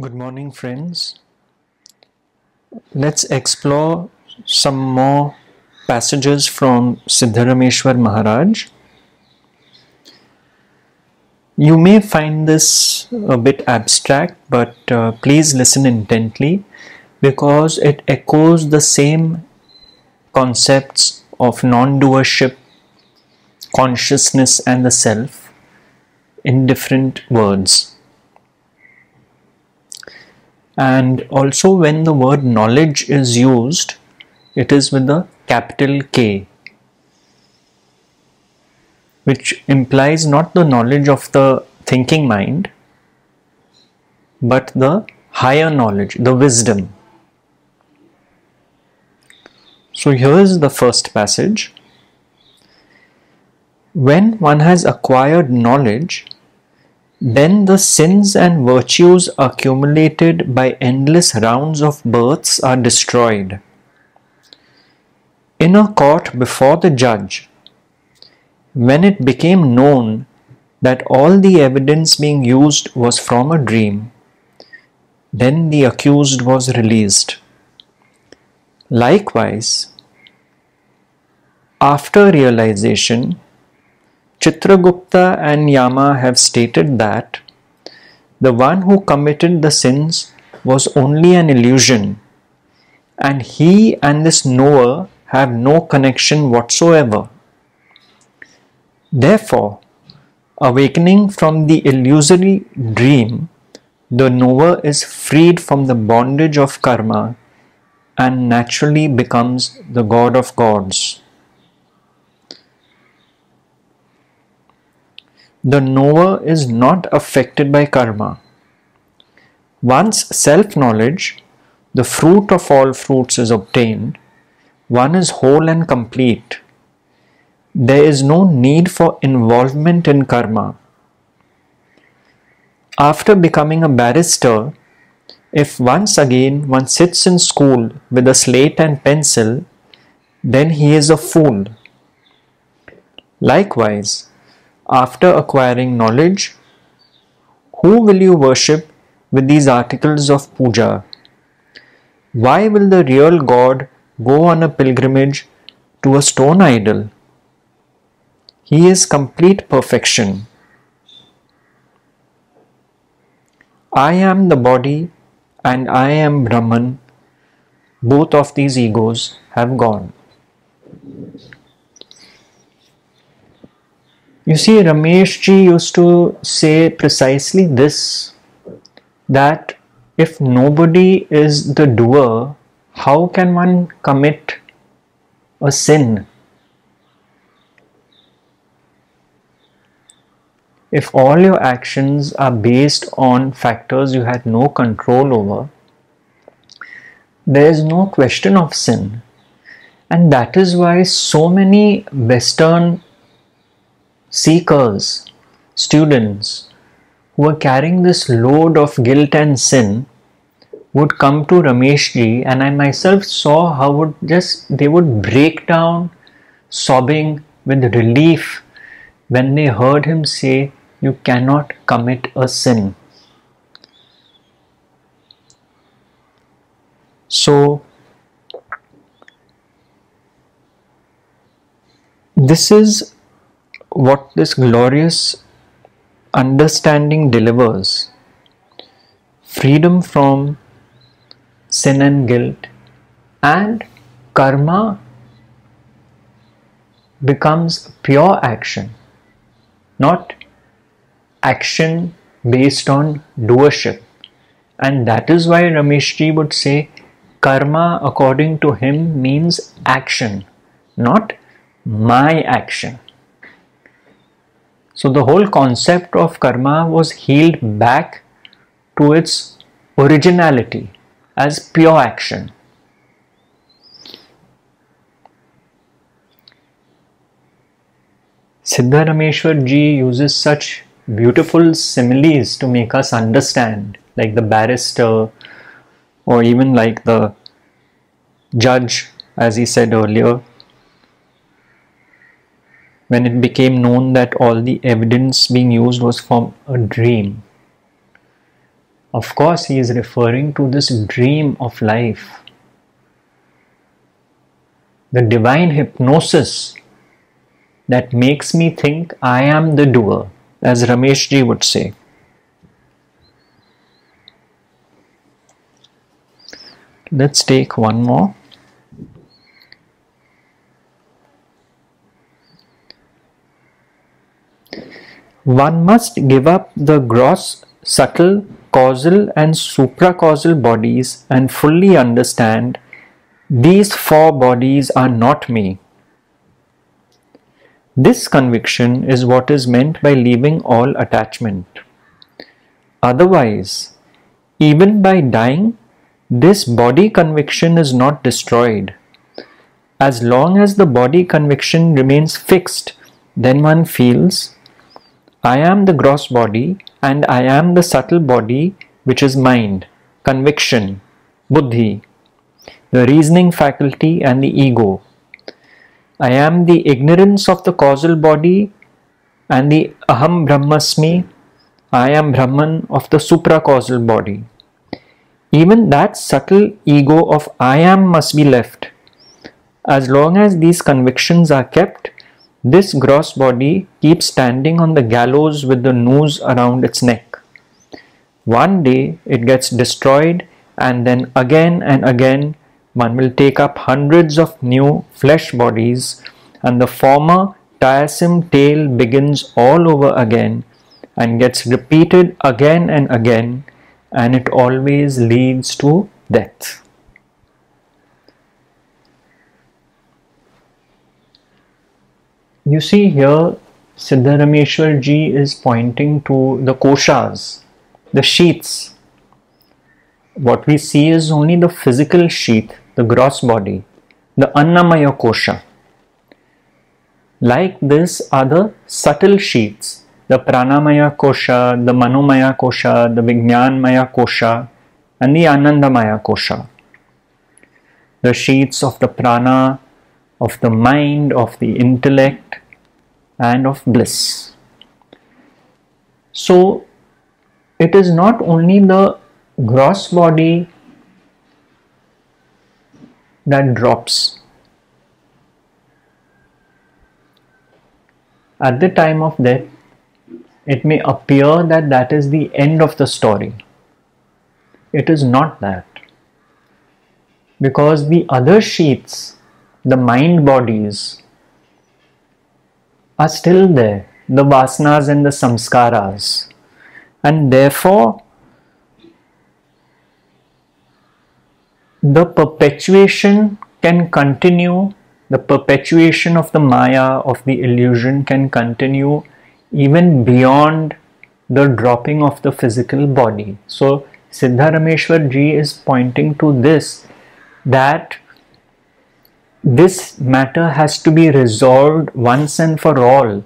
Good morning, friends. Let's explore some more passages from Siddharameshwar Maharaj. You may find this a bit abstract, but uh, please listen intently because it echoes the same concepts of non doership, consciousness, and the self in different words. And also, when the word knowledge is used, it is with a capital K, which implies not the knowledge of the thinking mind, but the higher knowledge, the wisdom. So, here is the first passage. When one has acquired knowledge, then the sins and virtues accumulated by endless rounds of births are destroyed. In a court before the judge, when it became known that all the evidence being used was from a dream, then the accused was released. Likewise, after realization, Chitragupta and Yama have stated that the one who committed the sins was only an illusion, and he and this knower have no connection whatsoever. Therefore, awakening from the illusory dream, the knower is freed from the bondage of karma and naturally becomes the God of gods. The knower is not affected by karma. Once self knowledge, the fruit of all fruits, is obtained, one is whole and complete. There is no need for involvement in karma. After becoming a barrister, if once again one sits in school with a slate and pencil, then he is a fool. Likewise, after acquiring knowledge, who will you worship with these articles of puja? Why will the real God go on a pilgrimage to a stone idol? He is complete perfection. I am the body and I am Brahman. Both of these egos have gone. You see, Ramesh ji used to say precisely this that if nobody is the doer, how can one commit a sin? If all your actions are based on factors you had no control over, there is no question of sin. And that is why so many Western seekers, students who are carrying this load of guilt and sin would come to Rameshji and I myself saw how would just they would break down sobbing with relief when they heard him say you cannot commit a sin. So this is what this glorious understanding delivers. Freedom from sin and guilt and karma becomes pure action not action based on doership. And that is why rameshji would say karma according to him means action not my action so the whole concept of karma was healed back to its originality as pure action. Siddharameshwar ji uses such beautiful similes to make us understand, like the barrister, or even like the judge, as he said earlier, when it became known that all the evidence being used was from a dream. Of course, he is referring to this dream of life. The divine hypnosis that makes me think I am the doer, as Rameshji would say. Let's take one more. One must give up the gross, subtle, causal, and supracausal bodies and fully understand these four bodies are not me. This conviction is what is meant by leaving all attachment. Otherwise, even by dying, this body conviction is not destroyed. As long as the body conviction remains fixed, then one feels I am the gross body and I am the subtle body which is mind, conviction, buddhi, the reasoning faculty and the ego. I am the ignorance of the causal body and the aham brahmasmi, I am Brahman of the supracausal body. Even that subtle ego of I am must be left. As long as these convictions are kept, this gross body keeps standing on the gallows with the noose around its neck. One day it gets destroyed, and then again and again one will take up hundreds of new flesh bodies, and the former tiresome tale begins all over again and gets repeated again and again, and it always leads to death. You see here, Siddharameshwar ji is pointing to the koshas, the sheaths. What we see is only the physical sheath, the gross body, the Annamaya kosha. Like this are the subtle sheaths, the Pranamaya kosha, the Manomaya kosha, the Vijnanmaya kosha, and the Anandamaya kosha. The sheaths of the prana, of the mind, of the intellect, and of bliss. So, it is not only the gross body that drops. At the time of death, it may appear that that is the end of the story. It is not that. Because the other sheaths the mind bodies are still there, the vasanas and the samskaras, and therefore the perpetuation can continue, the perpetuation of the maya, of the illusion can continue even beyond the dropping of the physical body. So, Siddharameshwar ji is pointing to this that this matter has to be resolved once and for all,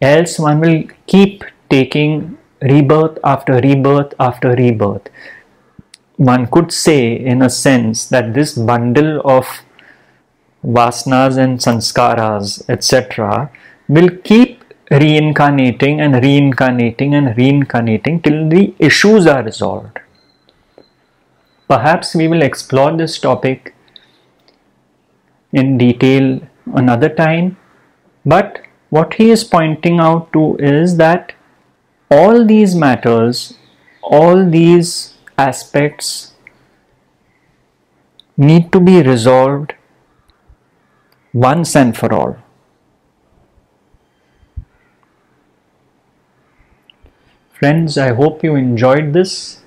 else one will keep taking rebirth after rebirth after rebirth. One could say, in a sense, that this bundle of vasanas and sanskaras, etc., will keep reincarnating and reincarnating and reincarnating till the issues are resolved. Perhaps we will explore this topic in detail another time. But what he is pointing out to is that all these matters, all these aspects need to be resolved once and for all. Friends, I hope you enjoyed this.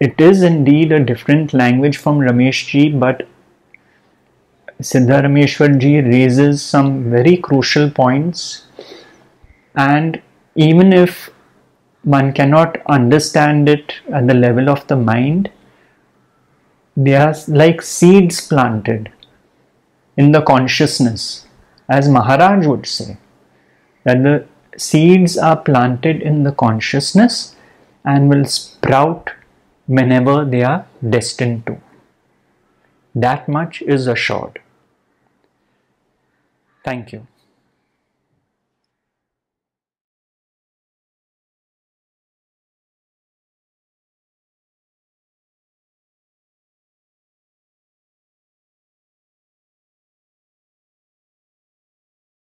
It is indeed a different language from Rameshji, but Siddharameshwarji raises some very crucial points, and even if one cannot understand it at the level of the mind, they are like seeds planted in the consciousness, as Maharaj would say, that the seeds are planted in the consciousness and will sprout whenever they are destined to. That much is assured. Thank you.